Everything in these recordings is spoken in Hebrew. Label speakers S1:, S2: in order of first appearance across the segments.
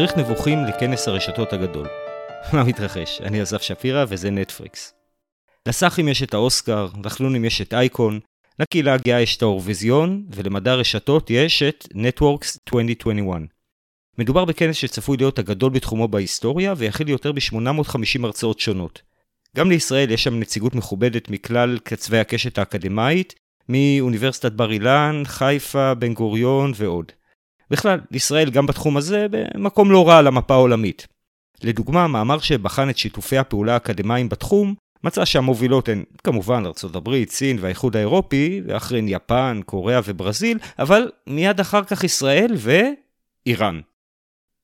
S1: מדריך נבוכים לכנס הרשתות הגדול. מה מתרחש? אני אסף שפירא וזה נטפריקס. לסאחים יש את האוסקר, לחלונים יש את אייקון, לקהילה הגאה יש את האורוויזיון, ולמדע הרשתות יש את Networks 2021. מדובר בכנס שצפוי להיות הגדול בתחומו בהיסטוריה, ויכיל יותר ב-850 הרצאות שונות. גם לישראל יש שם נציגות מכובדת מכלל קצווי הקשת האקדמאית, מאוניברסיטת בר אילן, חיפה, בן גוריון ועוד. בכלל, ישראל גם בתחום הזה במקום לא רע על המפה העולמית. לדוגמה, מאמר שבחן את שיתופי הפעולה האקדמיים בתחום, מצא שהמובילות הן כמובן הברית, סין והאיחוד האירופי, ואחריהן יפן, קוריאה וברזיל, אבל מיד אחר כך ישראל ואיראן.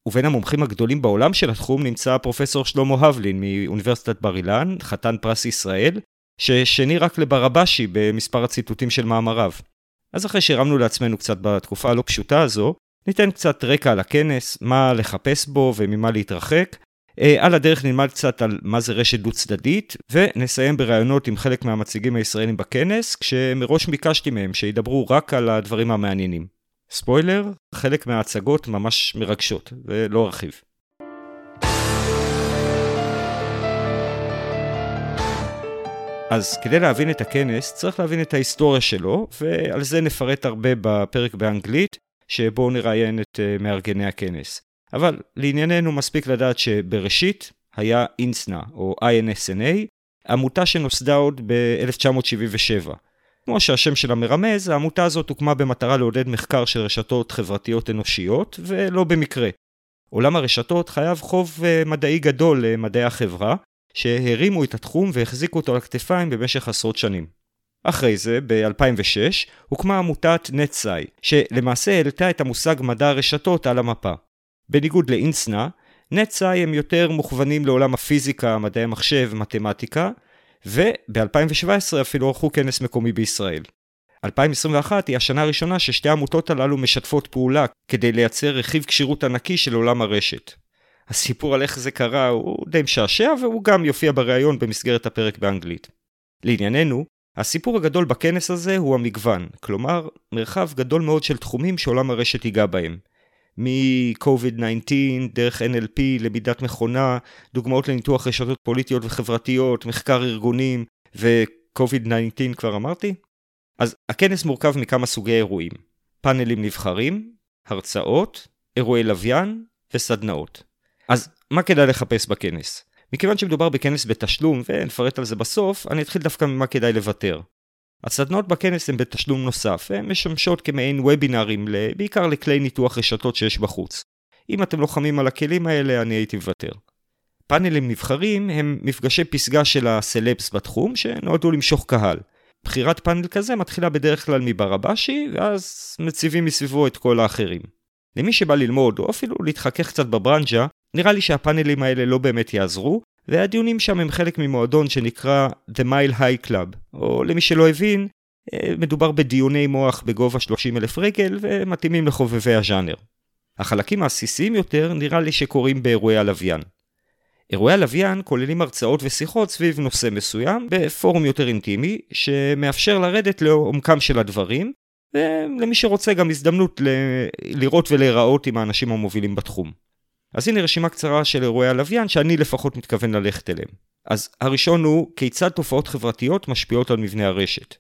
S1: ובין המומחים הגדולים בעולם של התחום נמצא פרופסור שלמה הבלין מאוניברסיטת בר אילן, חתן פרס ישראל, ששני רק לברבשי במספר הציטוטים של מאמריו. אז אחרי שהרמנו לעצמנו קצת בתקופה הלא פשוטה הזו, ניתן קצת רקע על הכנס, מה לחפש בו וממה להתרחק. אה, על הדרך נלמד קצת על מה זה רשת דו צדדית, ונסיים בראיונות עם חלק מהמציגים הישראלים בכנס, כשמראש ביקשתי מהם שידברו רק על הדברים המעניינים. ספוילר, חלק מההצגות ממש מרגשות, ולא ארחיב. אז כדי להבין את הכנס צריך להבין את ההיסטוריה שלו, ועל זה נפרט הרבה בפרק באנגלית, שבו נראיין את uh, מארגני הכנס. אבל לענייננו מספיק לדעת שבראשית היה אינסנה, או INSNA, עמותה שנוסדה עוד ב-1977. כמו שהשם שלה מרמז, העמותה הזאת הוקמה במטרה לעודד מחקר של רשתות חברתיות אנושיות, ולא במקרה. עולם הרשתות חייב חוב uh, מדעי גדול למדעי החברה, שהרימו את התחום והחזיקו אותו על הכתפיים במשך עשרות שנים. אחרי זה, ב-2006, הוקמה עמותת נטסאי, שלמעשה העלתה את המושג מדע הרשתות על המפה. בניגוד לאינסנה, נטסאי הם יותר מוכוונים לעולם הפיזיקה, מדעי המחשב, מתמטיקה, וב-2017 אפילו ערכו כנס מקומי בישראל. 2021 היא השנה הראשונה ששתי העמותות הללו משתפות פעולה כדי לייצר רכיב כשירות ענקי של עולם הרשת. הסיפור על איך זה קרה הוא די משעשע והוא גם יופיע בריאיון במסגרת הפרק באנגלית. לענייננו, הסיפור הגדול בכנס הזה הוא המגוון, כלומר, מרחב גדול מאוד של תחומים שעולם הרשת ייגע בהם. מ-COVID-19, דרך NLP, למידת מכונה, דוגמאות לניתוח רשתות פוליטיות וחברתיות, מחקר ארגונים, ו-COVID-19 כבר אמרתי? אז הכנס מורכב מכמה סוגי אירועים. פאנלים נבחרים, הרצאות, אירועי לוויין וסדנאות. אז מה כדאי לחפש בכנס? מכיוון שמדובר בכנס בתשלום, ונפרט על זה בסוף, אני אתחיל דווקא ממה כדאי לוותר. הסדנות בכנס הן בתשלום נוסף, הן משמשות כמעין וובינארים, בעיקר לכלי ניתוח רשתות שיש בחוץ. אם אתם לוחמים על הכלים האלה, אני הייתי מוותר. פאנלים נבחרים הם מפגשי פסגה של הסלבס בתחום, שנועדו למשוך קהל. בחירת פאנל כזה מתחילה בדרך כלל מברבשי, ואז מציבים מסביבו את כל האחרים. למי שבא ללמוד, או אפילו להתחכך קצת בברנז'ה, נראה לי שהפאנלים האלה לא באמת יעזרו, והדיונים שם הם חלק ממועדון שנקרא The Mile High Club, או למי שלא הבין, אה, מדובר בדיוני מוח בגובה 30 אלף רגל ומתאימים לחובבי הז'אנר. החלקים העסיסיים יותר נראה לי שקורים באירועי הלוויין. אירועי הלוויין כוללים הרצאות ושיחות סביב נושא מסוים בפורום יותר אינטימי, שמאפשר לרדת לעומקם של הדברים, ולמי שרוצה גם הזדמנות ל- לראות ולהיראות עם האנשים המובילים בתחום. אז הנה רשימה קצרה של אירועי הלוויין שאני לפחות מתכוון ללכת אליהם. אז הראשון הוא כיצד תופעות חברתיות משפיעות על מבנה הרשת.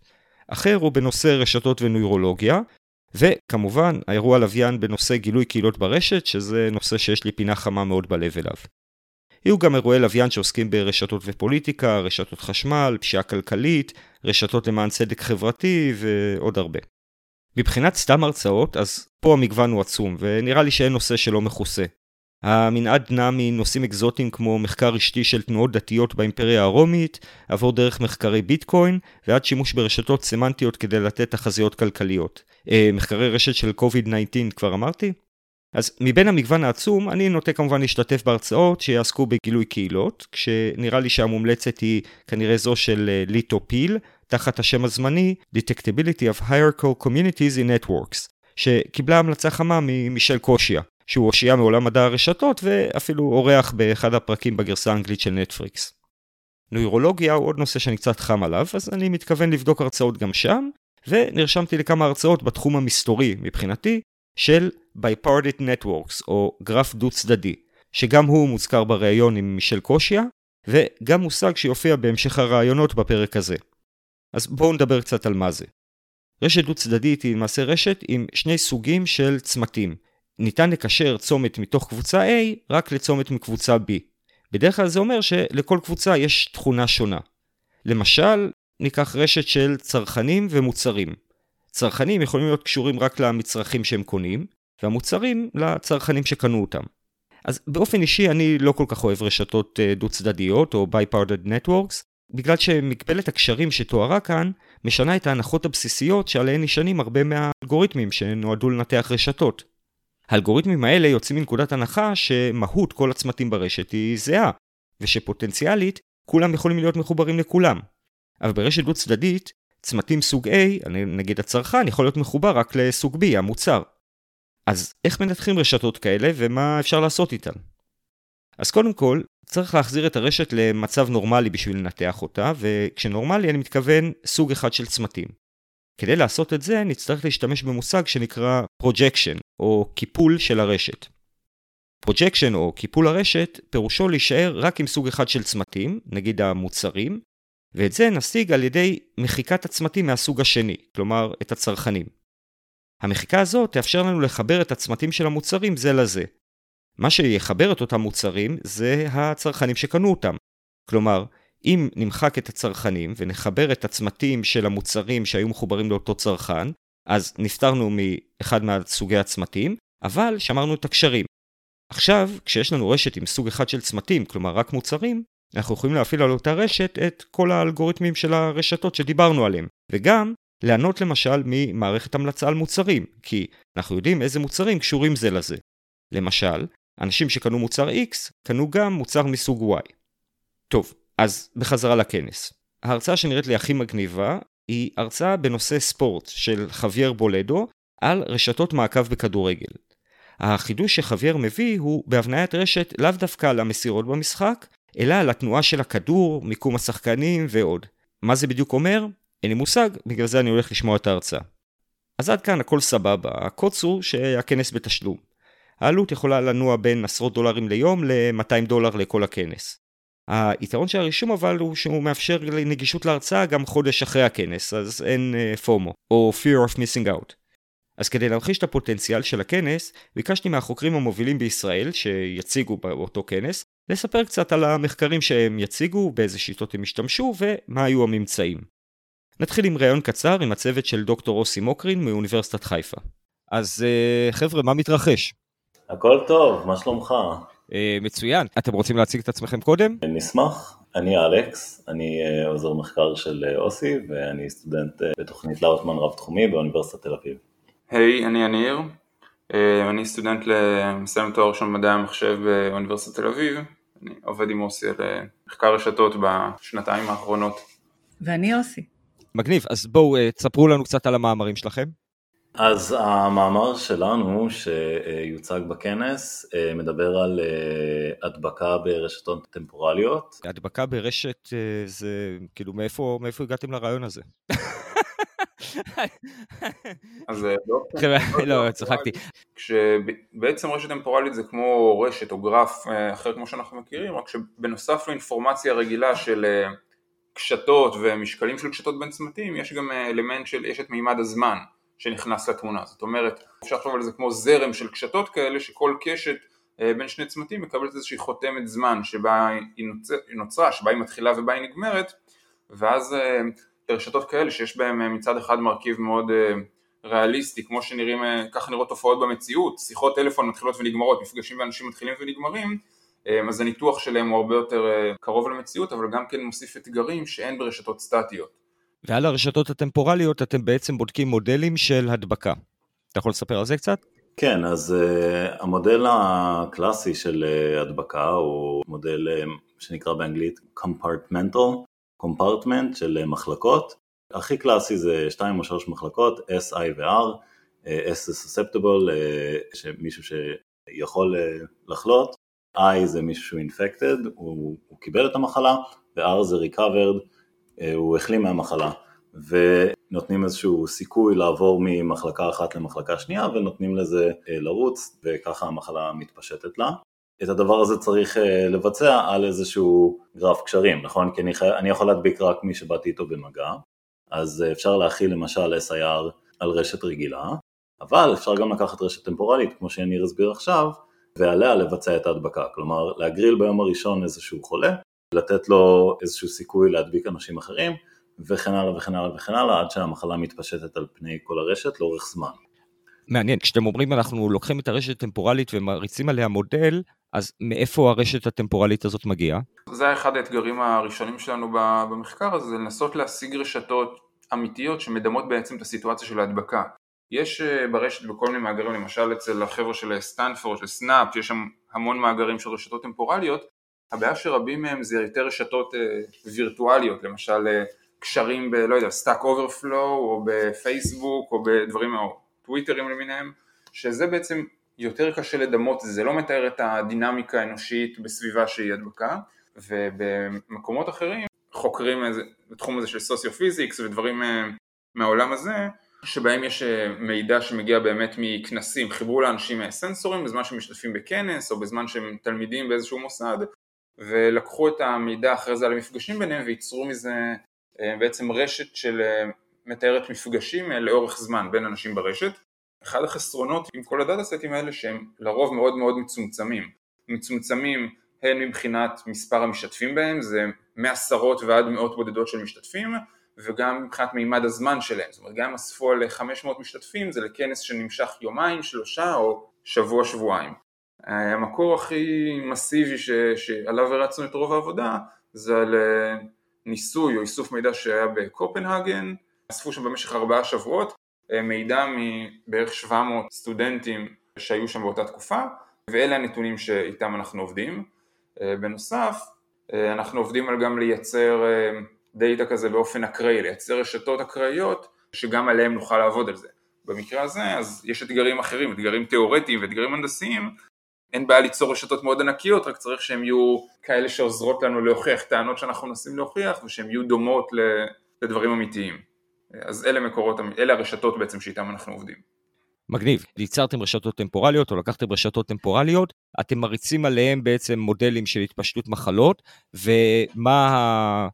S1: אחר הוא בנושא רשתות ונוירולוגיה, וכמובן האירוע הלוויין בנושא גילוי קהילות ברשת, שזה נושא שיש לי פינה חמה מאוד בלב אליו. יהיו גם אירועי לוויין שעוסקים ברשתות ופוליטיקה, רשתות חשמל, פשיעה כלכלית, רשתות למען צדק חברתי ועוד הרבה. מבחינת סתם הרצאות, אז פה המגוון הוא עצום, ונראה לי שאין נושא שלא מכוסה. המנעד נע מנושאים אקזוטיים כמו מחקר רשתי של תנועות דתיות באימפריה הרומית, עבור דרך מחקרי ביטקוין, ועד שימוש ברשתות סמנטיות כדי לתת תחזיות כלכליות. אה, מחקרי רשת של COVID-19 כבר אמרתי? אז מבין המגוון העצום, אני נוטה כמובן להשתתף בהרצאות שיעסקו בגילוי קהילות, כשנראה לי שהמומלצת היא כנראה זו של אה, ליטו פיל, תחת השם הזמני Detectability of Hierarchical Communities in Networks, שקיבלה המלצה חמה ממישל קושיה, שהוא הושיע מעולם מדע הרשתות ואפילו אורח באחד הפרקים בגרסה האנגלית של נטפריקס. נוירולוגיה הוא עוד נושא שאני קצת חם עליו, אז אני מתכוון לבדוק הרצאות גם שם, ונרשמתי לכמה הרצאות בתחום המסתורי מבחינתי, של Bipartite Networks או גרף דו צדדי, שגם הוא מוזכר בריאיון עם מישל קושיה, וגם מושג שיופיע בהמשך הרעיונות בפרק הזה. אז בואו נדבר קצת על מה זה. רשת דו צדדית היא למעשה רשת עם שני סוגים של צמתים. ניתן לקשר צומת מתוך קבוצה A רק לצומת מקבוצה B. בדרך כלל זה אומר שלכל קבוצה יש תכונה שונה. למשל, ניקח רשת של צרכנים ומוצרים. צרכנים יכולים להיות קשורים רק למצרכים שהם קונים, והמוצרים לצרכנים שקנו אותם. אז באופן אישי אני לא כל כך אוהב רשתות אה, דו צדדיות או Biparted Networks, בגלל שמגבלת הקשרים שתוארה כאן משנה את ההנחות הבסיסיות שעליהן נשענים הרבה מהאלגוריתמים שנועדו לנתח רשתות. האלגוריתמים האלה יוצאים מנקודת הנחה שמהות כל הצמתים ברשת היא זהה, ושפוטנציאלית כולם יכולים להיות מחוברים לכולם. אבל ברשת דו צדדית, צמתים סוג A, נגיד הצרכן, יכול להיות מחובר רק לסוג B, המוצר. אז איך מנתחים רשתות כאלה ומה אפשר לעשות איתן? אז קודם כל, צריך להחזיר את הרשת למצב נורמלי בשביל לנתח אותה, וכשנורמלי אני מתכוון סוג אחד של צמתים. כדי לעשות את זה נצטרך להשתמש במושג שנקרא projection, או קיפול של הרשת. projection או קיפול הרשת פירושו להישאר רק עם סוג אחד של צמתים, נגיד המוצרים, ואת זה נשיג על ידי מחיקת הצמתים מהסוג השני, כלומר את הצרכנים. המחיקה הזאת תאפשר לנו לחבר את הצמתים של המוצרים זה לזה. מה שיחבר את אותם מוצרים זה הצרכנים שקנו אותם. כלומר, אם נמחק את הצרכנים ונחבר את הצמתים של המוצרים שהיו מחוברים לאותו צרכן, אז נפטרנו מאחד מהסוגי הצמתים, אבל שמרנו את הקשרים. עכשיו, כשיש לנו רשת עם סוג אחד של צמתים, כלומר רק מוצרים, אנחנו יכולים להפעיל על אותה רשת את כל האלגוריתמים של הרשתות שדיברנו עליהם, וגם לענות למשל ממערכת המלצה על מוצרים, כי אנחנו יודעים איזה מוצרים קשורים זה לזה. למשל, אנשים שקנו מוצר X קנו גם מוצר מסוג Y. טוב, אז בחזרה לכנס. ההרצאה שנראית לי הכי מגניבה היא הרצאה בנושא ספורט של חוויאר בולדו על רשתות מעקב בכדורגל. החידוש שחוויאר מביא הוא בהבניית רשת לאו דווקא על המסירות במשחק, אלא על התנועה של הכדור, מיקום השחקנים ועוד. מה זה בדיוק אומר? אין לי מושג, בגלל זה אני הולך לשמוע את ההרצאה. אז עד כאן הכל סבבה, הקוץ הוא שהכנס בתשלום. העלות יכולה לנוע בין עשרות דולרים ליום ל-200 דולר לכל הכנס. היתרון של הרישום אבל הוא שהוא מאפשר נגישות להרצאה גם חודש אחרי הכנס, אז אין פומו, uh, או fear of missing out. אז כדי להמחיש את הפוטנציאל של הכנס, ביקשתי מהחוקרים המובילים בישראל, שיציגו באותו כנס, לספר קצת על המחקרים שהם יציגו, באיזה שיטות הם השתמשו ומה היו הממצאים. נתחיל עם ראיון קצר עם הצוות של דוקטור אוסי מוקרין מאוניברסיטת חיפה. אז uh, חבר'ה, מה מתרחש?
S2: הכל טוב, מה שלומך?
S1: Uh, מצוין. אתם רוצים להציג את עצמכם קודם?
S2: נשמח. אני אלכס, אני uh, עוזר מחקר של uh, אוסי ואני סטודנט בתוכנית לאוטמן רב-תחומי באוניברסיטת תל אביב.
S3: היי, hey, אני יניר. אני סטודנט למסיים תואר ראשון במדעי המחשב באוניברסיטת תל אביב. אני עובד עם אוסי על מחקר רשתות בשנתיים האחרונות.
S4: ואני אוסי.
S1: מגניב, אז בואו תספרו לנו קצת על המאמרים שלכם.
S2: אז המאמר שלנו שיוצג בכנס מדבר על הדבקה ברשתות טמפורליות.
S1: הדבקה ברשת זה כאילו מאיפה, מאיפה הגעתם לרעיון הזה?
S3: אז
S1: לא, צחקתי.
S3: כשבעצם רשת טמפורלית זה כמו רשת או גרף אחר כמו שאנחנו מכירים, רק שבנוסף לאינפורמציה רגילה של קשתות ומשקלים של קשתות בין צמתים, יש גם אלמנט של, יש את מימד הזמן. שנכנס לתמונה. זאת אומרת, אפשר לחשוב על זה כמו זרם של קשתות כאלה, שכל קשת אה, בין שני צמתים מקבלת איזושהי חותמת זמן שבה היא נוצרה, שבה היא מתחילה ובה היא נגמרת, ואז אה, רשתות כאלה שיש בהן אה, מצד אחד מרכיב מאוד ריאליסטי, כמו שנראים, ככה נראות תופעות במציאות, שיחות טלפון מתחילות ונגמרות, מפגשים באנשים מתחילים ונגמרים, אז הניתוח שלהם הוא הרבה יותר קרוב למציאות, אבל גם כן מוסיף אתגרים שאין ברשתות סטטיות.
S1: ועל הרשתות הטמפורליות אתם בעצם בודקים מודלים של הדבקה. אתה יכול לספר על זה קצת?
S2: כן, אז uh, המודל הקלאסי של uh, הדבקה הוא מודל uh, שנקרא באנגלית compartmental, compartment של uh, מחלקות. הכי קלאסי זה 2 או 3 מחלקות, S, I ו-R, uh, S זה susceptible, uh, שמישהו שיכול uh, לחלות, I זה מישהו שהוא infected, הוא, הוא קיבל את המחלה, ו-R זה recovered, הוא החלים מהמחלה. ונותנים איזשהו סיכוי לעבור ממחלקה אחת למחלקה שנייה ונותנים לזה לרוץ וככה המחלה מתפשטת לה. את הדבר הזה צריך לבצע על איזשהו גרף קשרים, נכון? כי אני, אני יכול להדביק רק מי שבאתי איתו במגע, אז אפשר להכיל למשל SIR על רשת רגילה, אבל אפשר גם לקחת רשת טמפורלית, כמו שניר הסביר עכשיו, ועליה לבצע את ההדבקה, כלומר להגריל ביום הראשון איזשהו חולה, לתת לו איזשהו סיכוי להדביק אנשים אחרים, וכן הלאה וכן הלאה וכן הלאה, עד שהמחלה מתפשטת על פני כל הרשת לאורך זמן.
S1: מעניין, כשאתם אומרים אנחנו לוקחים את הרשת הטמפורלית ומריצים עליה מודל, אז מאיפה הרשת הטמפורלית הזאת מגיעה?
S3: זה אחד האתגרים הראשונים שלנו במחקר הזה, זה לנסות להשיג רשתות אמיתיות שמדמות בעצם את הסיטואציה של ההדבקה. יש אה, ברשת בכל מיני מאגרים, למשל אצל החבר'ה של סטנפורד, של SNAP, יש שם המון מאגרים של רשתות טמפורליות, הבעיה שרבים מהם זה יותר רשתות אה, וירטואליות, למשל אה, קשרים ב, לא יודע, Stack Overflow או בפייסבוק או בדברים, או טוויטרים למיניהם, שזה בעצם יותר קשה לדמות, זה לא מתאר את הדינמיקה האנושית בסביבה שהיא הדבקה, ובמקומות אחרים חוקרים בתחום הזה של סוציו-פיזיקס ודברים מהעולם הזה, שבהם יש אה, מידע שמגיע באמת מכנסים, חיברו לאנשים סנסורים בזמן שהם משתתפים בכנס או בזמן שהם תלמידים באיזשהו מוסד ולקחו את המידע אחרי זה על המפגשים ביניהם וייצרו מזה אה, בעצם רשת של אה, מתארת מפגשים לאורך זמן בין אנשים ברשת. אחד החסרונות עם כל הדאטה סטים האלה שהם לרוב מאוד מאוד מצומצמים. מצומצמים הן מבחינת מספר המשתתפים בהם, זה מעשרות ועד מאות בודדות של משתתפים וגם מבחינת מימד הזמן שלהם, זאת אומרת גם אם אספו על 500 משתתפים זה לכנס שנמשך יומיים, שלושה או שבוע שבועיים. המקור הכי מסיבי ש... שעליו הרצנו את רוב העבודה זה על אה, ניסוי או איסוף מידע שהיה בקופנהגן, אספו שם במשך ארבעה שבועות אה, מידע מבערך 700 סטודנטים שהיו שם באותה תקופה ואלה הנתונים שאיתם אנחנו עובדים. אה, בנוסף אנחנו עובדים על גם לייצר דאטה כזה באופן אקראי, לייצר רשתות אקראיות שגם עליהם נוכל לעבוד על זה. במקרה הזה אז יש אתגרים אחרים, אתגרים תיאורטיים ואתגרים הנדסיים, אין בעיה ליצור רשתות מאוד ענקיות, רק צריך שהן יהיו כאלה שעוזרות לנו להוכיח טענות שאנחנו מנסים להוכיח ושהן יהיו דומות לדברים אמיתיים. אז אלה מקורות, אלה הרשתות בעצם שאיתן אנחנו עובדים.
S1: מגניב, ייצרתם רשתות טמפורליות או לקחתם רשתות טמפורליות, אתם מריצים עליהם בעצם מודלים של התפשטות מחלות, ומה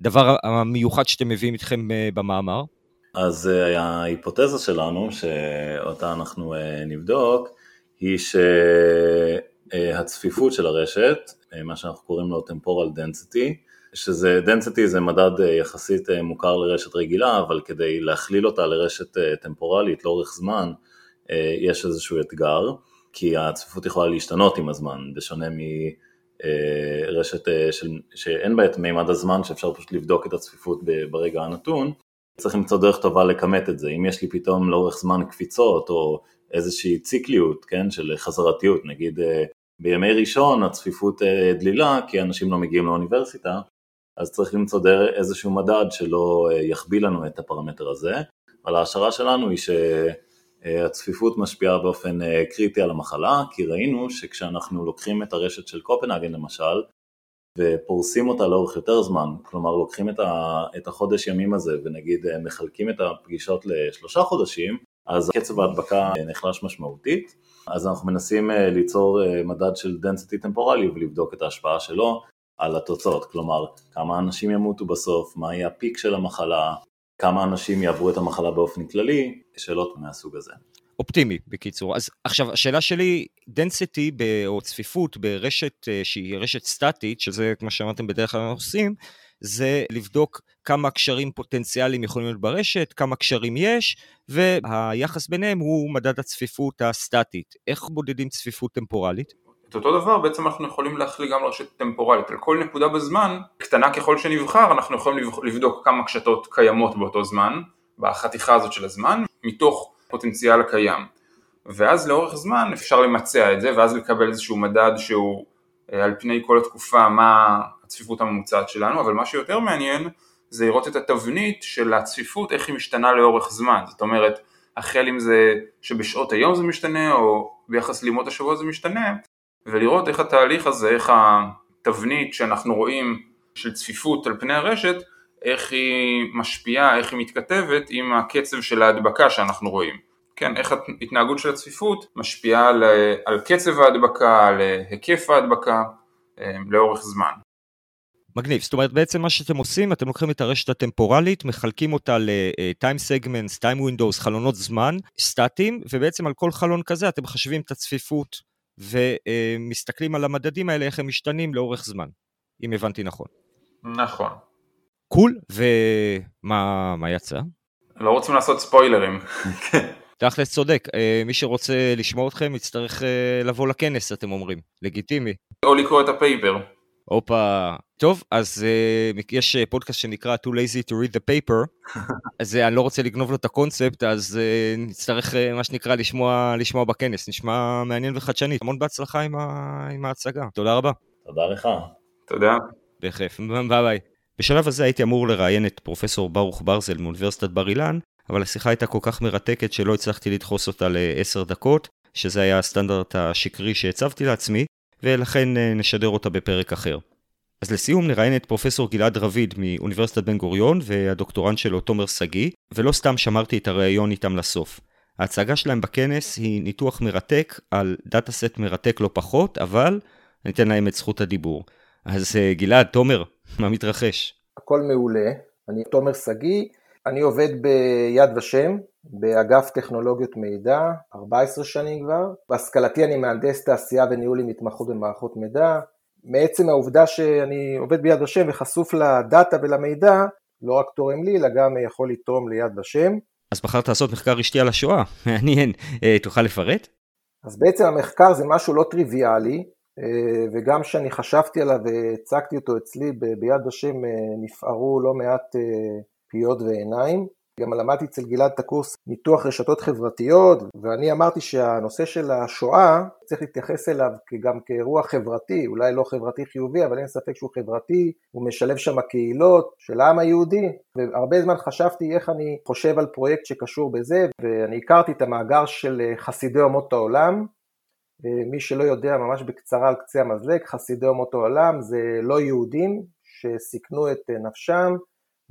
S1: הדבר המיוחד שאתם מביאים איתכם אה, במאמר?
S2: אז אה, ההיפותזה שלנו, שאותה אנחנו אה, נבדוק, היא שהצפיפות של הרשת, מה שאנחנו קוראים לו temporal density, שזה density זה מדד יחסית מוכר לרשת רגילה, אבל כדי להכליל אותה לרשת טמפורלית לאורך זמן, יש איזשהו אתגר, כי הצפיפות יכולה להשתנות עם הזמן, בשונה מ... אה, רשת אה, של, שאין בה את מימד הזמן שאפשר פשוט לבדוק את הצפיפות ברגע הנתון, צריך למצוא דרך טובה לכמת את זה, אם יש לי פתאום לאורך זמן קפיצות או איזושהי ציקליות, כן, של חזרתיות, נגיד אה, בימי ראשון הצפיפות דלילה כי אנשים לא מגיעים לאוניברסיטה, אז צריך למצוא דרך, איזשהו מדד שלא יכביל לנו את הפרמטר הזה, אבל ההשערה שלנו היא ש... אה, הצפיפות משפיעה באופן אה, קריטי על המחלה, כי ראינו שכשאנחנו לוקחים את הרשת של קופנהגן למשל, ופורסים אותה לאורך יותר זמן, כלומר לוקחים את החודש ימים הזה ונגיד אה, מחלקים את הפגישות לשלושה חודשים, אז קצב ההדבקה נחלש משמעותית, אז אנחנו מנסים ליצור מדד של density טמפורלי ולבדוק את ההשפעה שלו על התוצאות, כלומר כמה אנשים ימותו בסוף, מה יהיה הפיק של המחלה, כמה אנשים יעברו את המחלה באופן כללי, שאלות מהסוג הזה.
S1: אופטימי בקיצור. אז עכשיו השאלה שלי, density או צפיפות ברשת אה, שהיא רשת סטטית, שזה כמו שאמרתם בדרך כלל אנחנו עושים, זה לבדוק כמה קשרים פוטנציאליים יכולים להיות ברשת, כמה קשרים יש, והיחס ביניהם הוא מדד הצפיפות הסטטית. איך בודדים צפיפות טמפורלית?
S3: את אותו דבר בעצם אנחנו יכולים להכליל גם לרשת טמפורלית, על כל נקודה בזמן, קטנה ככל שנבחר, אנחנו יכולים לבדוק כמה קשתות קיימות באותו זמן, בחתיכה הזאת של הזמן, מתוך פוטנציאל הקיים. ואז לאורך זמן אפשר למצע את זה, ואז לקבל איזשהו מדד שהוא אה, על פני כל התקופה מה הצפיפות הממוצעת שלנו, אבל מה שיותר מעניין זה לראות את התבנית של הצפיפות, איך היא משתנה לאורך זמן, זאת אומרת, החל עם זה שבשעות היום זה משתנה, או ביחס לימות השבוע זה משתנה, ולראות איך התהליך הזה, איך התבנית שאנחנו רואים של צפיפות על פני הרשת, איך היא משפיעה, איך היא מתכתבת עם הקצב של ההדבקה שאנחנו רואים. כן, איך ההתנהגות של הצפיפות משפיעה על, על קצב ההדבקה, על היקף ההדבקה לאורך זמן.
S1: מגניב, זאת אומרת בעצם מה שאתם עושים, אתם לוקחים את הרשת הטמפורלית, מחלקים אותה ל-time segments, time windows, חלונות זמן, סטטיים, ובעצם על כל חלון כזה אתם מחשבים את הצפיפות ומסתכלים על המדדים האלה, איך הם משתנים לאורך זמן, אם הבנתי נכון.
S3: נכון.
S1: קול, ומה יצא?
S3: לא רוצים לעשות ספוילרים.
S1: תכלס צודק, אה, מי שרוצה לשמוע אתכם יצטרך אה, לבוא לכנס, אתם אומרים, לגיטימי.
S3: או לקרוא את ה paper.
S1: הופה, טוב, אז אה, יש פודקאסט שנקרא Too Lazy to Read the Paper, אז אה, אני לא רוצה לגנוב לו את הקונספט, אז uh, נצטרך, אה, מה שנקרא, לשמוע, לשמוע בכנס. נשמע מעניין וחדשני. המון בהצלחה עם, ה... עם ההצגה. תודה רבה.
S2: תודה לך.
S3: תודה.
S1: בכיף, ביי ביי. בשלב הזה הייתי אמור לראיין את פרופסור ברוך ברזל מאוניברסיטת בר אילן, אבל השיחה הייתה כל כך מרתקת שלא הצלחתי לדחוס אותה לעשר דקות, שזה היה הסטנדרט השקרי שהצבתי לעצמי, ולכן נשדר אותה בפרק אחר. אז לסיום נראיין את פרופסור גלעד רביד מאוניברסיטת בן גוריון והדוקטורנט שלו תומר שגיא, ולא סתם שמרתי את הראיון איתם לסוף. ההצגה שלהם בכנס היא ניתוח מרתק על דאטה סט מרתק לא פחות, אבל אני אתן להם את זכות הדיבור. אז גלעד, תומר, מה מתרחש?
S4: הכל מעולה, אני תומר שגיא, אני עובד ביד ושם, באגף טכנולוגיות מידע, 14 שנים כבר. בהשכלתי אני מהנדס תעשייה וניהול עם התמחות במערכות מידע. מעצם העובדה שאני עובד ביד ושם וחשוף לדאטה ולמידע, לא רק תורם לי, אלא גם יכול לתרום ליד ושם.
S1: אז בחרת לעשות מחקר רשתי על השואה, מעניין. אה, תוכל לפרט?
S4: אז בעצם המחקר זה משהו לא טריוויאלי, אה, וגם כשאני חשבתי עליו והצגתי אותו אצלי ביד ושם, אה, נפערו לא מעט פיות ועיניים. גם למדתי אצל גלעד את הקורס ניתוח רשתות חברתיות, ואני אמרתי שהנושא של השואה, צריך להתייחס אליו גם כאירוע חברתי, אולי לא חברתי חיובי, אבל אין ספק שהוא חברתי, הוא משלב שם קהילות של העם היהודי, והרבה זמן חשבתי איך אני חושב על פרויקט שקשור בזה, ואני הכרתי את המאגר של חסידי אומות העולם, מי שלא יודע, ממש בקצרה על קצה המזלג, חסידי אומות העולם זה לא יהודים שסיכנו את נפשם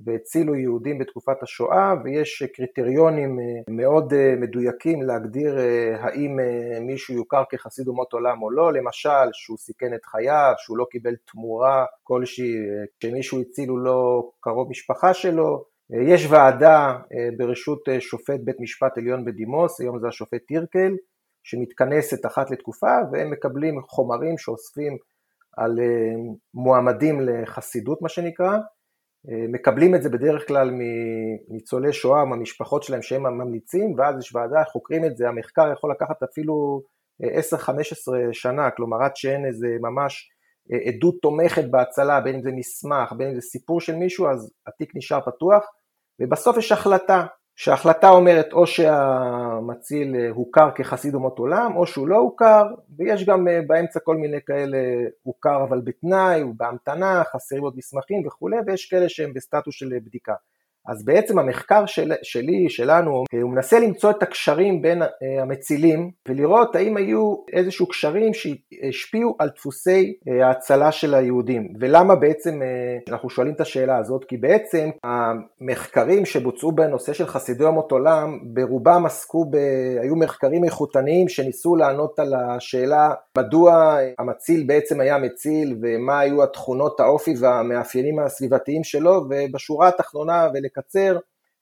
S4: והצילו יהודים בתקופת השואה ויש קריטריונים אה, מאוד אה, מדויקים להגדיר אה, האם מישהו יוכר כחסיד אומות עולם או לא, למשל שהוא סיכן את חייו, שהוא לא קיבל תמורה כלשהי, כשמישהו הציל הוא לא קרוב משפחה שלו, יש ועדה ברשות שופט בית משפט עליון בדימוס, היום זה השופט טירקל, שמתכנסת אחת לתקופה והם מקבלים חומרים שאוספים על מועמדים לחסידות מה שנקרא, מקבלים את זה בדרך כלל מניצולי שואה, מהמשפחות שלהם שהם ממליצים, ואז יש ועדה, חוקרים את זה, המחקר יכול לקחת אפילו 10-15 שנה, כלומר עד שאין איזה ממש אה, עדות תומכת בהצלה, בין אם זה מסמך, בין אם זה סיפור של מישהו, אז התיק נשאר פתוח, ובסוף יש החלטה, שההחלטה אומרת או שהמציל אה, הוכר כחסיד אומות עולם, או שהוא לא הוכר, ויש גם אה, באמצע כל מיני כאלה הוכר אבל בתנאי, הוא בהמתנה, חסרים עוד מסמכים וכולי, ויש כאלה שהם בסטטוס של בדיקה. אז בעצם המחקר של, שלי, שלנו, הוא מנסה למצוא את הקשרים בין אה, המצילים ולראות האם היו איזשהו קשרים שהשפיעו על דפוסי אה, ההצלה של היהודים. ולמה בעצם אה, אנחנו שואלים את השאלה הזאת? כי בעצם המחקרים שבוצעו בנושא של חסידי אומות עולם, ברובם עסקו, ב... היו מחקרים איכותניים שניסו לענות על השאלה מדוע המציל בעצם היה מציל ומה היו התכונות האופי והמאפיינים הסביבתיים שלו, ובשורה התחתונה ולק לקצר,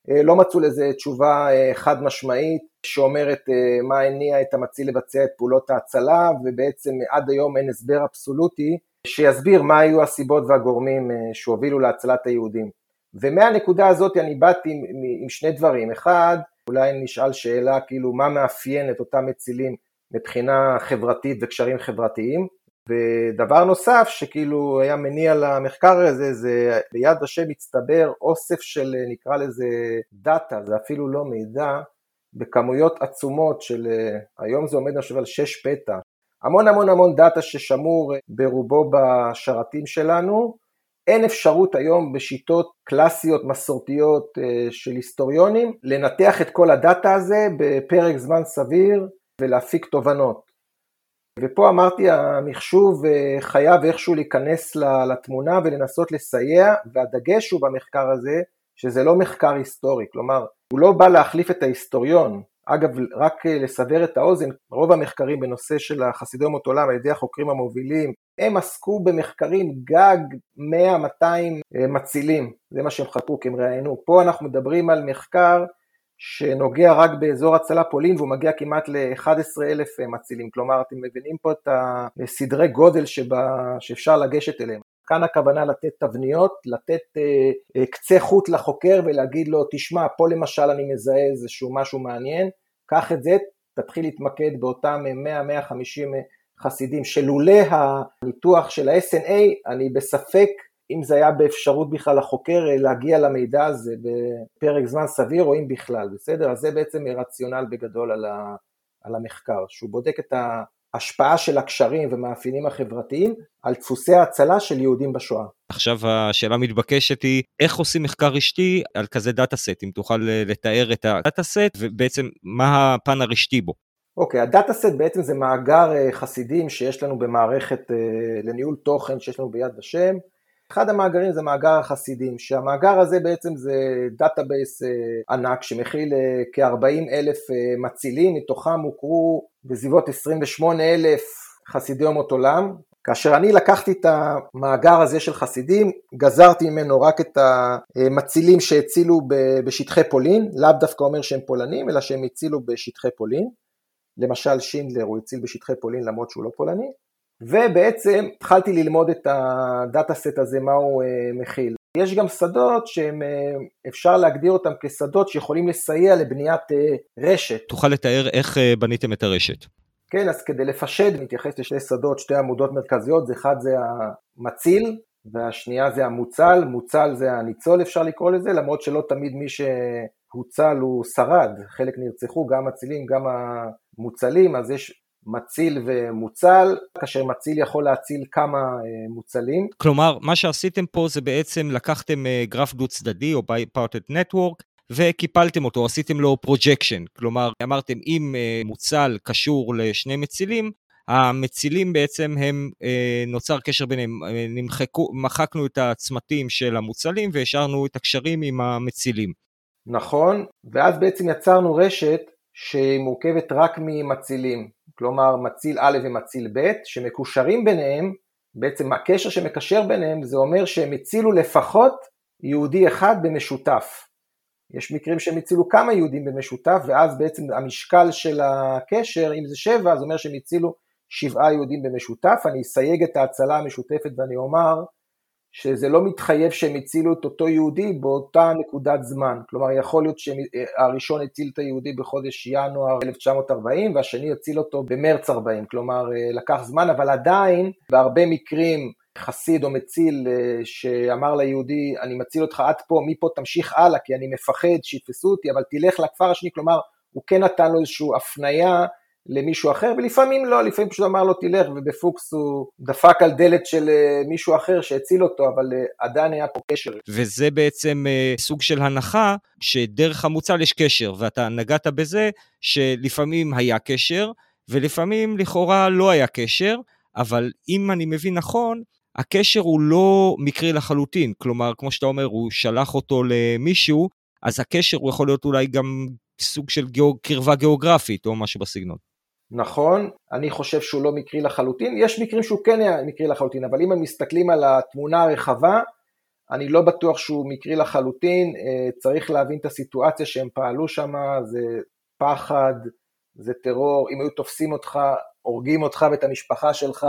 S4: אה, לא מצאו לזה תשובה אה, חד משמעית שאומרת אה, מה הניע את המציל לבצע את פעולות ההצלה ובעצם עד היום אין הסבר אבסולוטי שיסביר מה היו הסיבות והגורמים שהובילו להצלת היהודים. ומהנקודה הזאת אני באתי עם, עם שני דברים, אחד אולי נשאל שאלה כאילו מה מאפיין את אותם מצילים מבחינה חברתית וקשרים חברתיים ודבר נוסף שכאילו היה מניע למחקר הזה זה ביד השם מצטבר אוסף של נקרא לזה דאטה, זה אפילו לא מידע, בכמויות עצומות של היום זה עומד חושב על 6 פטה, המון המון המון דאטה ששמור ברובו בשרתים שלנו, אין אפשרות היום בשיטות קלאסיות מסורתיות אה, של היסטוריונים לנתח את כל הדאטה הזה בפרק זמן סביר ולהפיק תובנות. ופה אמרתי המחשוב חייב איכשהו להיכנס לתמונה ולנסות לסייע, והדגש הוא במחקר הזה שזה לא מחקר היסטורי, כלומר הוא לא בא להחליף את ההיסטוריון, אגב רק לסבר את האוזן, רוב המחקרים בנושא של החסידי אומות עולם על ידי החוקרים המובילים, הם עסקו במחקרים גג 100-200 מצילים, זה מה שהם חקרו כי הם ראיינו, פה אנחנו מדברים על מחקר שנוגע רק באזור הצלה פולין והוא מגיע כמעט ל-11 אלף מצילים, כלומר אתם מבינים פה את הסדרי גודל שבה, שאפשר לגשת אליהם. כאן הכוונה לתת תבניות, לתת אה, אה, קצה חוט לחוקר ולהגיד לו, תשמע, פה למשל אני מזהה איזשהו משהו מעניין, קח את זה, תתחיל להתמקד באותם 100-150 חסידים, שלולא הניתוח של ה-SNA, אני בספק אם זה היה באפשרות בכלל לחוקר להגיע למידע הזה בפרק זמן סביר או אם בכלל, בסדר? אז זה בעצם רציונל בגדול על, ה, על המחקר, שהוא בודק את ההשפעה של הקשרים ומאפיינים החברתיים על דפוסי ההצלה של יהודים בשואה.
S1: עכשיו השאלה המתבקשת היא, איך עושים מחקר רשתי על כזה data set, אם תוכל לתאר את ה data set ובעצם מה הפן הרשתי בו.
S4: אוקיי, okay, ה data set בעצם זה מאגר אה, חסידים שיש לנו במערכת אה, לניהול תוכן שיש לנו ביד ושם. אחד המאגרים זה מאגר החסידים, שהמאגר הזה בעצם זה database אה, ענק שמכיל אה, כ-40 אלף אה, מצילים, מתוכם הוכרו בסביבות 28 אלף חסידי אומות עולם, כאשר אני לקחתי את המאגר הזה של חסידים, גזרתי ממנו רק את המצילים שהצילו בשטחי פולין, לאו דווקא אומר שהם פולנים, אלא שהם הצילו בשטחי פולין, למשל שינדלר הוא הציל בשטחי פולין למרות שהוא לא פולני, ובעצם התחלתי ללמוד את הדאטה סט הזה, מה הוא אה, מכיל. יש גם שדות שאפשר להגדיר אותם כשדות שיכולים לסייע לבניית אה, רשת.
S1: תוכל לתאר איך אה, בניתם את הרשת.
S4: כן, אז כדי לפשט, נתייחס לשני שדות, שתי עמודות מרכזיות, אחד זה המציל והשנייה זה המוצל, מוצל זה הניצול אפשר לקרוא לזה, למרות שלא תמיד מי שהוצל הוא שרד, חלק נרצחו, גם מצילים, גם המוצלים, אז יש מציל ומוצל, כאשר מציל יכול להציל כמה אה, מוצלים.
S1: כלומר, מה שעשיתם פה זה בעצם לקחתם אה, גרף דו צדדי או bipartite network, וקיפלתם אותו, עשיתם לו projection, כלומר אמרתם אם אה, מוצל קשור לשני מצילים, המצילים בעצם הם, נוצר קשר ביניהם, נמחקו, מחקנו את הצמתים של המוצלים והשארנו את הקשרים עם המצילים.
S4: נכון, ואז בעצם יצרנו רשת שהיא מורכבת רק ממצילים. כלומר מציל א' ומציל ב', שמקושרים ביניהם, בעצם הקשר שמקשר ביניהם זה אומר שהם הצילו לפחות יהודי אחד במשותף. יש מקרים שהם הצילו כמה יהודים במשותף, ואז בעצם המשקל של הקשר, אם זה שבע, זה אומר שהם הצילו שבעה יהודים במשותף. אני אסייג את ההצלה המשותפת ואני אומר שזה לא מתחייב שהם הצילו את אותו יהודי באותה נקודת זמן. כלומר, יכול להיות שהראשון הציל את היהודי בחודש ינואר 1940 והשני הציל אותו במרץ 40. כלומר, לקח זמן, אבל עדיין, בהרבה מקרים, חסיד או מציל שאמר ליהודי, אני מציל אותך עד פה, מפה תמשיך הלאה, כי אני מפחד שיתפסו אותי, אבל תלך לכפר השני, כלומר, הוא כן נתן לו איזושהי הפנייה למישהו אחר, ולפעמים לא, לפעמים פשוט אמר לו תלך, ובפוקס הוא דפק על דלת של אה, מישהו אחר שהציל אותו, אבל אה, עדיין היה פה קשר.
S1: וזה בעצם אה, סוג של הנחה שדרך המוצל יש קשר, ואתה נגעת בזה שלפעמים היה קשר, ולפעמים לכאורה לא היה קשר, אבל אם אני מבין נכון, הקשר הוא לא מקרי לחלוטין, כלומר, כמו שאתה אומר, הוא שלח אותו למישהו, אז הקשר הוא יכול להיות אולי גם סוג של גיאוג... קרבה גיאוגרפית או משהו בסגנון.
S4: נכון, אני חושב שהוא לא מקרי לחלוטין, יש מקרים שהוא כן היה מקרי לחלוטין, אבל אם הם מסתכלים על התמונה הרחבה, אני לא בטוח שהוא מקרי לחלוטין, אה, צריך להבין את הסיטואציה שהם פעלו שם, זה פחד, זה טרור, אם היו תופסים אותך, הורגים אותך ואת המשפחה שלך,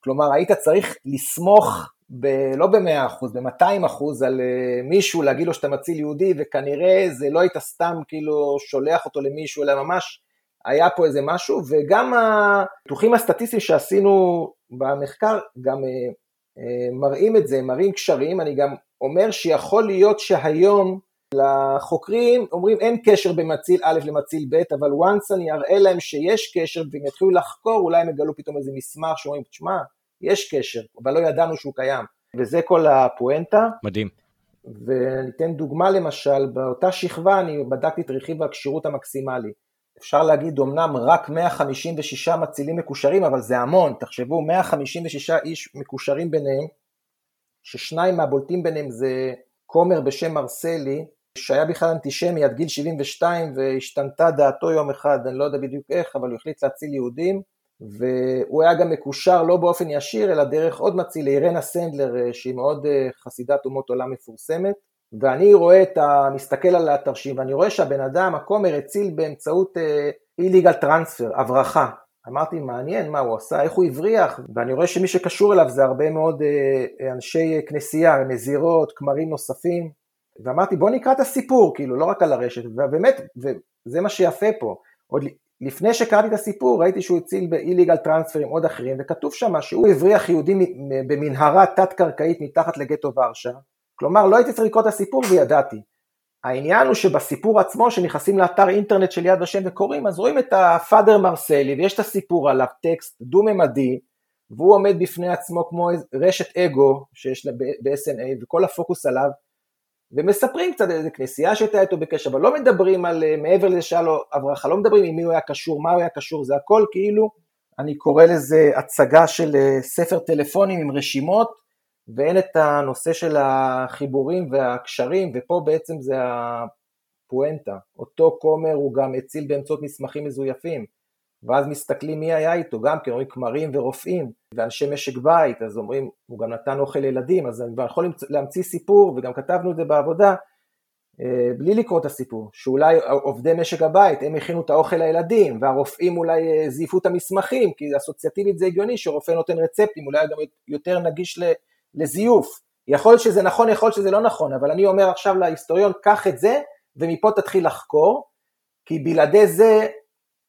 S4: כלומר היית צריך לסמוך, ב, לא ב-100%, ב-200% על אה, מישהו, להגיד לו שאתה מציל יהודי, וכנראה זה לא היית סתם כאילו שולח אותו למישהו, אלא ממש היה פה איזה משהו, וגם הניתוחים הסטטיסטיים שעשינו במחקר גם אה, אה, מראים את זה, מראים קשרים, אני גם אומר שיכול להיות שהיום לחוקרים אומרים אין קשר בין מציל א' למציל ב', אבל once אני אראה להם שיש קשר והם יתחילו לחקור, אולי הם יגלו פתאום איזה מסמך שאומרים, תשמע, יש קשר, אבל לא ידענו שהוא קיים. וזה כל הפואנטה.
S1: מדהים.
S4: וניתן דוגמה למשל, באותה שכבה אני בדקתי את רכיב הכשירות המקסימלי. אפשר להגיד אמנם רק 156 מצילים מקושרים, אבל זה המון, תחשבו 156 איש מקושרים ביניהם, ששניים מהבולטים ביניהם זה כומר בשם מרסלי, שהיה בכלל אנטישמי עד גיל 72 והשתנתה דעתו יום אחד, אני לא יודע בדיוק איך, אבל הוא החליט להציל יהודים, והוא היה גם מקושר לא באופן ישיר, אלא דרך עוד מציל, אירנה סנדלר, שהיא מאוד אה, חסידת אומות עולם מפורסמת, ואני רואה את ה... מסתכל על התרשים, ואני רואה שהבן אדם, הכומר, הציל באמצעות איליגל uh, טרנספר, הברחה. אמרתי, מעניין מה הוא עשה, איך הוא הבריח, ואני רואה שמי שקשור אליו זה הרבה מאוד uh, אנשי כנסייה, נזירות, כמרים נוספים, ואמרתי, בוא נקרא את הסיפור, כאילו, לא רק על הרשת, ובאמת, וזה מה שיפה פה. עוד לפני שקראתי את הסיפור, ראיתי שהוא הציל באיליגל טרנספר עם עוד אחרים, וכתוב שם שהוא הבריח יהודים במנהרה תת-קרקעית מתחת לגטו ורשה, כלומר, לא הייתי צריך לקרוא את הסיפור וידעתי. העניין הוא שבסיפור עצמו, שנכנסים לאתר אינטרנט של יד ושם וקוראים, אז רואים את הפאדר מרסלי, ויש את הסיפור עליו, טקסט דו-ממדי, והוא עומד בפני עצמו כמו רשת אגו שיש ב-SNA, וכל הפוקוס עליו, ומספרים קצת איזה כנסייה שהייתה איתו בקשר, אבל לא מדברים על, אה, מעבר לזה שהיה לו הברחה, לא מדברים עם מי הוא היה קשור, מה הוא היה קשור, זה הכל כאילו, אני קורא לזה הצגה של אה, ספר טלפונים עם רשימות, ואין את הנושא של החיבורים והקשרים, ופה בעצם זה הפואנטה. אותו כומר הוא גם הציל באמצעות מסמכים מזויפים, ואז מסתכלים מי היה איתו, גם כן אומרים כמרים ורופאים, ואנשי משק בית, אז אומרים, הוא גם נתן אוכל לילדים, אז אני יכול להמציא סיפור, וגם כתבנו את זה בעבודה, אה, בלי לקרוא את הסיפור, שאולי עובדי משק הבית, הם הכינו את האוכל לילדים, והרופאים אולי אה, זייפו את המסמכים, כי אסוציאטיבית זה הגיוני שרופא נותן רצפטים, אולי גם יותר נגיש לזיוף. יכול להיות שזה נכון, יכול להיות שזה לא נכון, אבל אני אומר עכשיו להיסטוריון, קח את זה, ומפה תתחיל לחקור, כי בלעדי זה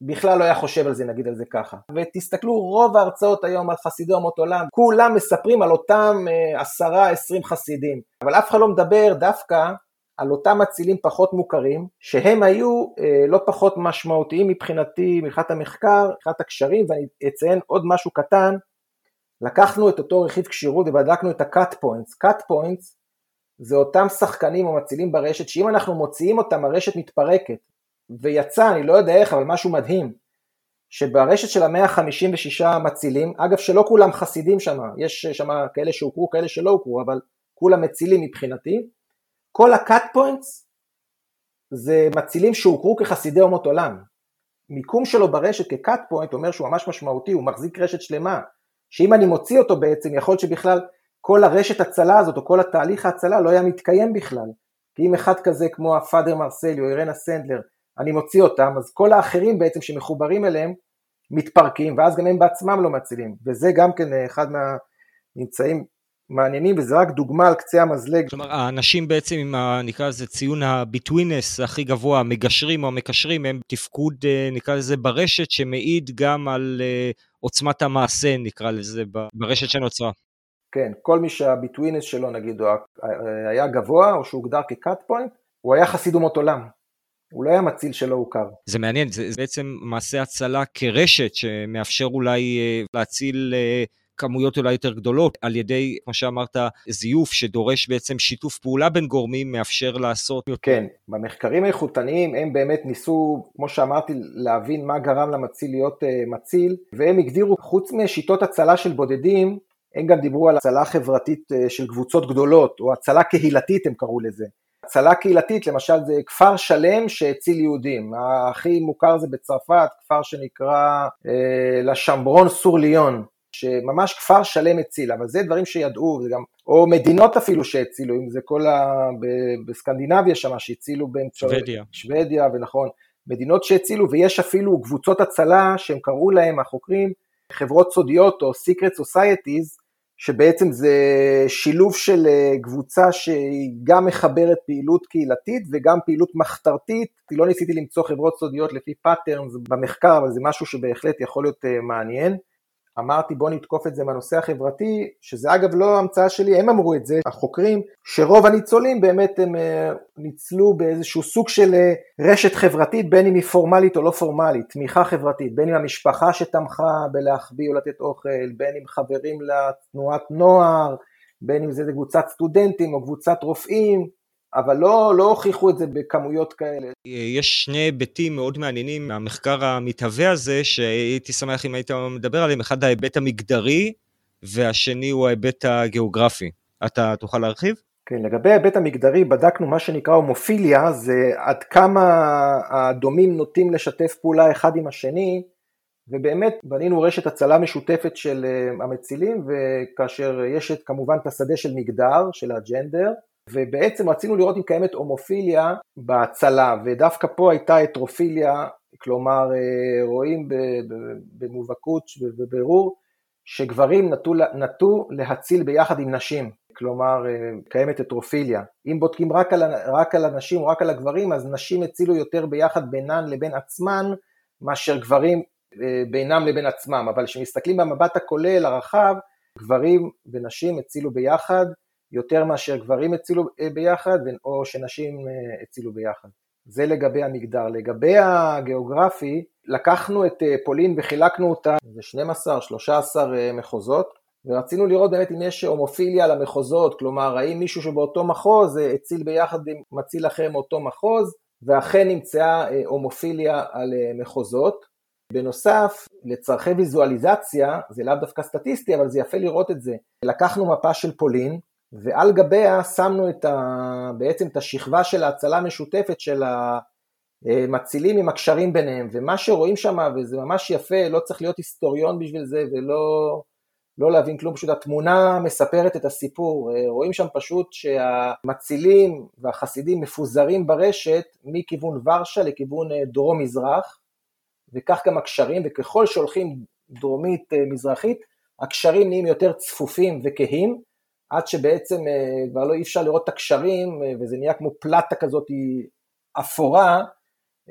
S4: בכלל לא היה חושב על זה, נגיד על זה ככה. ותסתכלו, רוב ההרצאות היום על חסידי אומות עולם, כולם מספרים על אותם אה, עשרה, עשרים חסידים, אבל אף אחד לא מדבר דווקא על אותם מצילים פחות מוכרים, שהם היו אה, לא פחות משמעותיים מבחינתי, מבחינת המחקר, מבחינת הקשרים, ואני אציין עוד משהו קטן, לקחנו את אותו רכיב כשירות ובדקנו את ה-cut points. cut points זה אותם שחקנים או מצילים ברשת, שאם אנחנו מוציאים אותם הרשת מתפרקת, ויצא, אני לא יודע איך, אבל משהו מדהים, שברשת של ה-156 מצילים, אגב שלא כולם חסידים שם, יש שם כאלה שהוכרו, כאלה שלא הוכרו, אבל כולם מצילים מבחינתי, כל ה-cut points זה מצילים שהוכרו כחסידי אומות עולם. מיקום שלו ברשת כ-cut point אומר שהוא ממש משמעותי, הוא מחזיק רשת שלמה, שאם אני מוציא אותו בעצם, יכול להיות שבכלל כל הרשת הצלה הזאת, או כל התהליך ההצלה לא היה מתקיים בכלל. כי אם אחד כזה כמו הפאדר מרסלי או אירנה סנדלר, אני מוציא אותם, אז כל האחרים בעצם שמחוברים אליהם מתפרקים, ואז גם הם בעצמם לא מצילים. וזה גם כן אה, אחד מהממצאים מעניינים, וזה רק דוגמה על קצה המזלג.
S1: כלומר, האנשים בעצם עם, ה, נקרא לזה, ציון ה-betweenness הכי גבוה, המגשרים או המקשרים, הם תפקוד, אה, נקרא לזה, ברשת, שמעיד גם על אה, עוצמת המעשה, נקרא לזה, ברשת שנוצרה.
S4: כן, כל מי שהביטווינס שלו נגיד היה גבוה או שהוגדר כ-cut point, הוא היה חסיד אומות עולם. הוא לא היה מציל שלא הוכר.
S1: זה מעניין, זה בעצם מעשה הצלה כרשת שמאפשר אולי אה, להציל כמויות אולי יותר גדולות, על ידי, כמו שאמרת, זיוף שדורש בעצם שיתוף פעולה בין גורמים, מאפשר לעשות יותר.
S4: כן, במחקרים האיכותניים הם באמת ניסו, כמו שאמרתי, להבין מה גרם למציל להיות uh, מציל, והם הגדירו, חוץ משיטות הצלה של בודדים, הם גם דיברו על הצלה חברתית uh, של קבוצות גדולות, או הצלה קהילתית הם קראו לזה. הצלה קהילתית, למשל זה כפר שלם שהציל יהודים, הכי מוכר זה בצרפת, כפר שנקרא אה, לשמברון סור ליון, שממש כפר שלם הציל, אבל זה דברים שידעו, זה גם, או מדינות אפילו שהצילו, אם זה כל ה... ב, בסקנדינביה שם שהצילו באמצעות...
S1: שוודיה.
S4: שוודיה, ונכון, מדינות שהצילו, ויש אפילו קבוצות הצלה שהם קראו להם, החוקרים, חברות סודיות או secret societies, שבעצם זה שילוב של אה, קבוצה שהיא גם מחברת פעילות קהילתית וגם פעילות מחתרתית, לא ניסיתי למצוא חברות סודיות לפי patterns במחקר, אבל זה משהו שבהחלט יכול להיות אה, מעניין. אמרתי בוא נתקוף את זה מהנושא החברתי, שזה אגב לא המצאה שלי, הם אמרו את זה, החוקרים, שרוב הניצולים באמת הם אה, ניצלו באיזשהו סוג של אה, רשת חברתית, בין אם היא פורמלית או לא פורמלית, תמיכה חברתית, בין אם המשפחה שתמכה בלהחביא או לתת אוכל, בין אם חברים לתנועת נוער, בין אם זה קבוצת סטודנטים או קבוצת רופאים, אבל לא, לא הוכיחו את זה בכמויות כאלה.
S1: יש שני היבטים מאוד מעניינים מהמחקר המתהווה הזה, שהייתי שמח אם היית מדבר עליהם, אחד ההיבט המגדרי, והשני הוא ההיבט הגיאוגרפי. אתה תוכל להרחיב?
S4: כן, לגבי ההיבט המגדרי בדקנו מה שנקרא הומופיליה, זה עד כמה הדומים נוטים לשתף פעולה אחד עם השני, ובאמת בנינו רשת הצלה משותפת של אה, המצילים, וכאשר יש את, כמובן את השדה של מגדר, של הג'נדר, ובעצם רצינו לראות אם קיימת הומופיליה בהצלה, ודווקא פה הייתה הטרופיליה, כלומר אה, רואים במובהקות ובבירור שגברים נטו, נטו להציל ביחד עם נשים, כלומר אה, קיימת הטרופיליה. אם בודקים רק על, רק על הנשים או רק על הגברים, אז נשים הצילו יותר ביחד בינן לבין עצמן, מאשר גברים אה, בינם לבין עצמם, אבל כשמסתכלים במבט הכולל, הרחב, גברים ונשים הצילו ביחד יותר מאשר גברים הצילו אה, ביחד, או שנשים הצילו ביחד. זה לגבי המגדר. לגבי הגיאוגרפי, לקחנו את פולין וחילקנו אותה ל-12-13 מחוזות, ורצינו לראות באמת אם יש הומופיליה למחוזות, כלומר האם מישהו שבאותו מחוז אה, הציל ביחד עם מציל אחר מאותו מחוז, ואכן נמצאה אה, הומופיליה על אה, מחוזות. בנוסף, לצורכי ויזואליזציה, זה לאו דווקא סטטיסטי, אבל זה יפה לראות את זה. לקחנו מפה של פולין, ועל גביה שמנו את ה, בעצם את השכבה של ההצלה המשותפת של המצילים עם הקשרים ביניהם, ומה שרואים שם, וזה ממש יפה, לא צריך להיות היסטוריון בשביל זה, ולא לא להבין כלום, פשוט התמונה מספרת את הסיפור, אה, רואים שם פשוט שהמצילים והחסידים מפוזרים ברשת מכיוון ורשה לכיוון אה, דרום-מזרח, וכך גם הקשרים, וככל שהולכים דרומית-מזרחית, אה, הקשרים נהיים יותר צפופים וכהים, עד שבעצם כבר לא אי אפשר לראות את הקשרים, וזה נהיה כמו פלטה כזאת אפורה,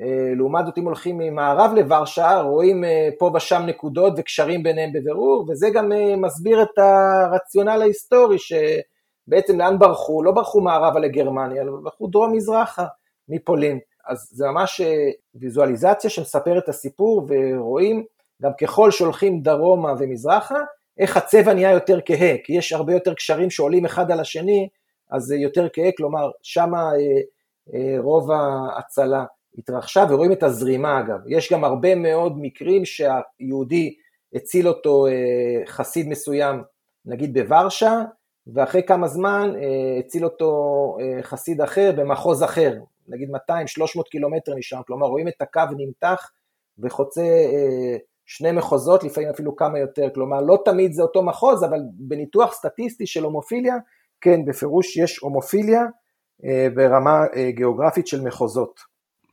S4: אה, לעומת זאת אם הולכים ממערב לוורשה, רואים אה, פה ושם נקודות וקשרים ביניהם בבירור, וזה גם אה, מסביר את הרציונל ההיסטורי שבעצם לאן ברחו, לא ברחו מערבה לגרמניה, אלא ברחו דרום-מזרחה מפולין. אז זה ממש ויזואליזציה שמספרת את הסיפור, ורואים גם ככל שהולכים דרומה ומזרחה, איך הצבע נהיה יותר כהה, כי יש הרבה יותר קשרים שעולים אחד על השני, אז זה יותר כהה, כלומר שמה רוב ההצלה. התרחשה ורואים את הזרימה אגב. יש גם הרבה מאוד מקרים שהיהודי הציל אותו אה, חסיד מסוים, נגיד בוורשה, ואחרי כמה זמן אה, הציל אותו אה, חסיד אחר במחוז אחר, נגיד 200-300 קילומטר משם, כלומר רואים את הקו נמתח וחוצה שני מחוזות, לפעמים אפילו כמה יותר, כלומר לא תמיד זה אותו מחוז, אבל בניתוח סטטיסטי של הומופיליה, כן, בפירוש יש הומופיליה ברמה גיאוגרפית של מחוזות.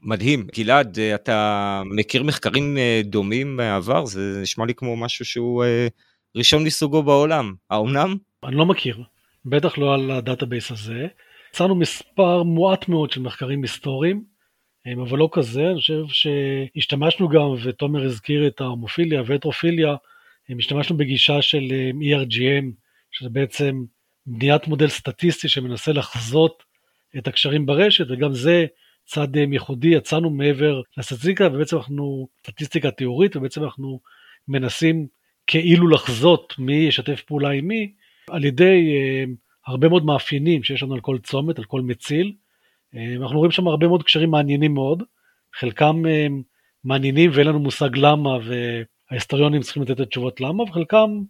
S1: מדהים. גלעד, אה, אתה מכיר מחקרים אה, דומים מהעבר? זה נשמע לי כמו משהו שהוא אה, ראשון מסוגו בעולם. האומנם?
S5: אני לא מכיר, בטח לא על ה database הזה. יצרנו מספר מועט מאוד של מחקרים היסטוריים, אבל לא כזה, אני חושב שהשתמשנו גם, ותומר הזכיר את ההומופיליה והטרופיליה, השתמשנו בגישה של ERGM, שזה בעצם בניית מודל סטטיסטי שמנסה לחזות את הקשרים ברשת, וגם זה צד ייחודי, יצאנו מעבר לסטטיסטיקה, ובעצם אנחנו, סטטיסטיקה תיאורית, ובעצם אנחנו מנסים כאילו לחזות מי ישתף פעולה עם מי, על ידי אה, הרבה מאוד מאפיינים שיש לנו על כל צומת, על כל מציל. אה, אנחנו רואים שם הרבה מאוד קשרים מעניינים מאוד, חלקם אה, מעניינים ואין לנו מושג למה, וההיסטוריונים צריכים לתת את התשובות למה, וחלקם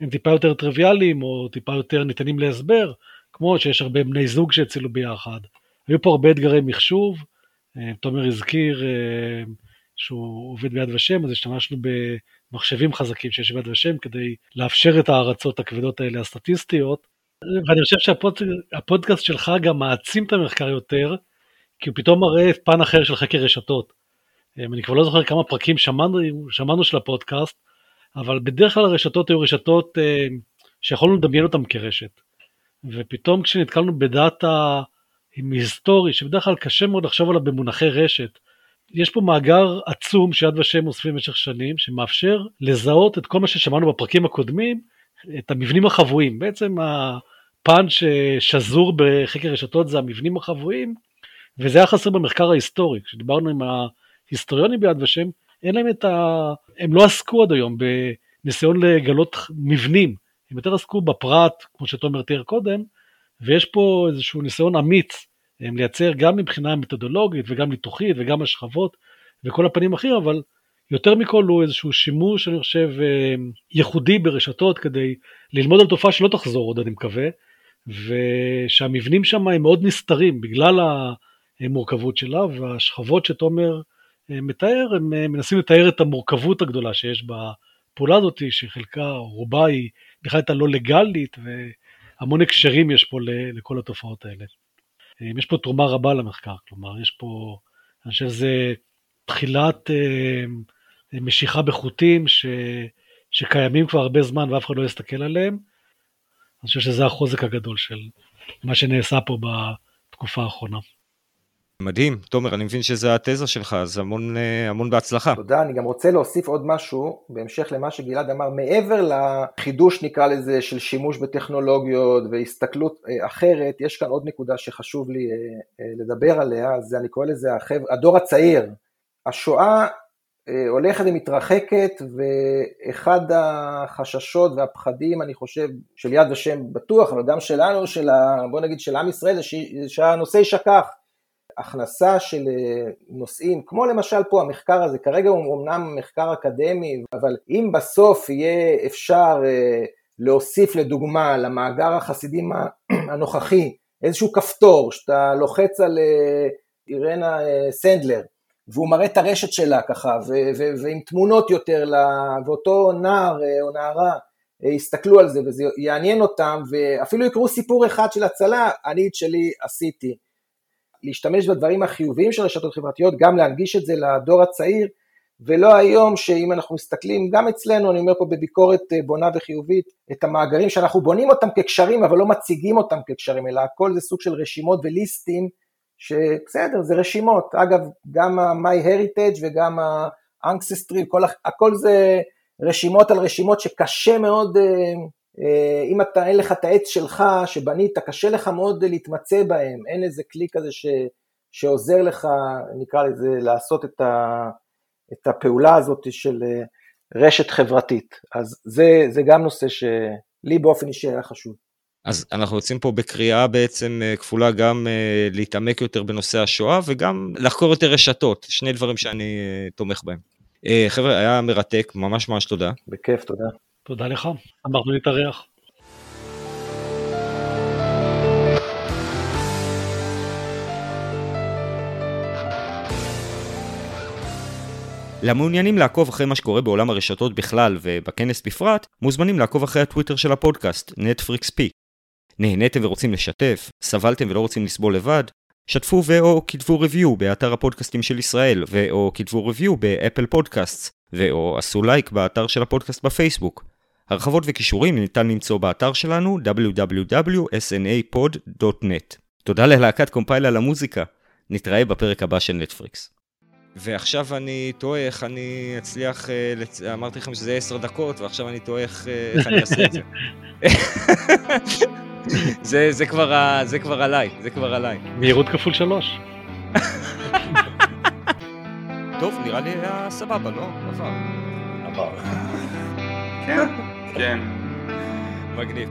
S5: הם טיפה יותר טריוויאליים, או טיפה יותר ניתנים להסבר, כמו שיש הרבה בני זוג שהצילו ביחד. היו פה הרבה אתגרי מחשוב, אה, תומר הזכיר שהוא עובד ביד ושם, אז השתמשנו במחשבים חזקים שיש ביד ושם כדי לאפשר את הארצות הכבדות האלה הסטטיסטיות. ואני חושב שהפודקאסט שלך גם מעצים את המחקר יותר, כי הוא פתאום מראה פן אחר של חקר רשתות. אה, אני כבר לא זוכר כמה פרקים שמענו, שמענו של הפודקאסט, אבל בדרך כלל הרשתות היו רשתות שיכולנו לדמיין אותן כרשת. ופתאום כשנתקלנו בדאטה היסטורי, שבדרך כלל קשה מאוד לחשוב עליו במונחי רשת. יש פה מאגר עצום שיד ושם אוספים במשך שנים, שמאפשר לזהות את כל מה ששמענו בפרקים הקודמים, את המבנים החבויים. בעצם הפן ששזור בחקר רשתות זה המבנים החבויים, וזה היה חסר במחקר ההיסטורי. כשדיברנו עם ההיסטוריונים ביד ושם, אין להם את ה... הם לא עסקו עד היום בניסיון לגלות מבנים, הם יותר עסקו בפרט, כמו שתומר תיאר קודם, ויש פה איזשהו ניסיון אמיץ לייצר גם מבחינה מתודולוגית וגם ניתוחית וגם השכבות וכל הפנים אחרים, אבל יותר מכל הוא איזשהו שימוש, אני חושב, ייחודי ברשתות כדי ללמוד על תופעה שלא תחזור עוד, אני מקווה, ושהמבנים שם הם מאוד נסתרים בגלל המורכבות שלה, והשכבות שתומר אה, מתאר, הם אה, מנסים לתאר את המורכבות הגדולה שיש בפעולה הזאת, שחלקה, רובה היא בכלל הייתה לא לגאלית, והמון הקשרים יש פה לכל התופעות האלה. אה, יש פה תרומה רבה למחקר, כלומר, יש פה, אני חושב שזה תחילת משיכה בחוטים ש, שקיימים כבר הרבה זמן ואף אחד לא יסתכל עליהם. אני חושב שזה החוזק הגדול של מה שנעשה פה בתקופה האחרונה.
S1: מדהים, תומר, אני מבין שזה התזה שלך, אז המון, אה, המון בהצלחה.
S4: תודה, אני גם רוצה להוסיף עוד משהו, בהמשך למה שגלעד אמר, מעבר לחידוש נקרא לזה של שימוש בטכנולוגיות והסתכלות אה, אחרת, יש כאן עוד נקודה שחשוב לי אה, לדבר עליה, זה אני קורא לזה החבר, הדור הצעיר. השואה הולכת ומתרחקת, ואחד החששות והפחדים, אני חושב, של יד ושם בטוח, אבל גם שלנו, של ה, בוא נגיד של עם ישראל, זה שהנושא יישכח. הכנסה של אה, נושאים, כמו למשל פה המחקר הזה, כרגע הוא אמנם מחקר אקדמי, אבל אם בסוף יהיה אפשר אה, להוסיף לדוגמה למאגר החסידים הנוכחי איזשהו כפתור שאתה לוחץ על אה, אירנה סנדלר והוא מראה את הרשת שלה ככה ו- ו- ועם תמונות יותר לה, ואותו נער או נערה יסתכלו על זה וזה יעניין אותם ואפילו יקראו סיפור אחד של הצלה, אני את שלי עשיתי. להשתמש בדברים החיוביים של רשתות חברתיות, גם להנגיש את זה לדור הצעיר, ולא היום שאם אנחנו מסתכלים, גם אצלנו, אני אומר פה בביקורת אה, בונה וחיובית, את המאגרים שאנחנו בונים אותם כקשרים, אבל לא מציגים אותם כקשרים, אלא הכל זה סוג של רשימות וליסטים, שבסדר, זה רשימות. אגב, גם ה-MyHeritage וגם ה-Ancestry, הכל זה רשימות על רשימות שקשה מאוד אה, אה, אם אתה, אין לך את העץ שלך שבנית, קשה לך מאוד להתמצא בהם, אין איזה כלי כזה ש, שעוזר לך, נקרא לזה, לעשות את, ה, את הפעולה הזאת של אה, רשת חברתית. אז זה, זה גם נושא שלי באופן אישי היה חשוב.
S1: אז אנחנו יוצאים פה בקריאה בעצם אה, כפולה גם להתעמק יותר בנושא השואה וגם לחקור יותר רשתות, שני דברים שאני תומך בהם. חבר'ה, היה מרתק, ממש ממש תודה.
S4: בכיף, תודה.
S5: תודה לך, אמרנו להתארח.
S1: למעוניינים לעקוב אחרי מה שקורה בעולם הרשתות בכלל ובכנס בפרט, מוזמנים לעקוב אחרי הטוויטר של הפודקאסט, Netfrix P. נהניתם ורוצים לשתף? סבלתם ולא רוצים לסבול לבד? שתפו ו/או כתבו review באתר הפודקאסטים של ישראל, ו/או כתבו review באפל פודקאסט, ו/או עשו לייק באתר של הפודקאסט בפייסבוק. הרחבות וקישורים ניתן למצוא באתר שלנו www.snapod.net. תודה ללהקת קומפייל על המוזיקה. נתראה בפרק הבא של נטפריקס. ועכשיו אני תוהה איך אני אצליח, אה, לצ... אמרתי לכם שזה עשר דקות, ועכשיו אני תוהה איך, אה, אני אעשה את זה. זה, זה, כבר, זה כבר עליי, זה כבר עליי.
S5: מהירות כפול שלוש.
S1: טוב, נראה לי היה סבבה, לא? עבר.
S2: עבר.
S3: כן. כן.
S1: מגניב.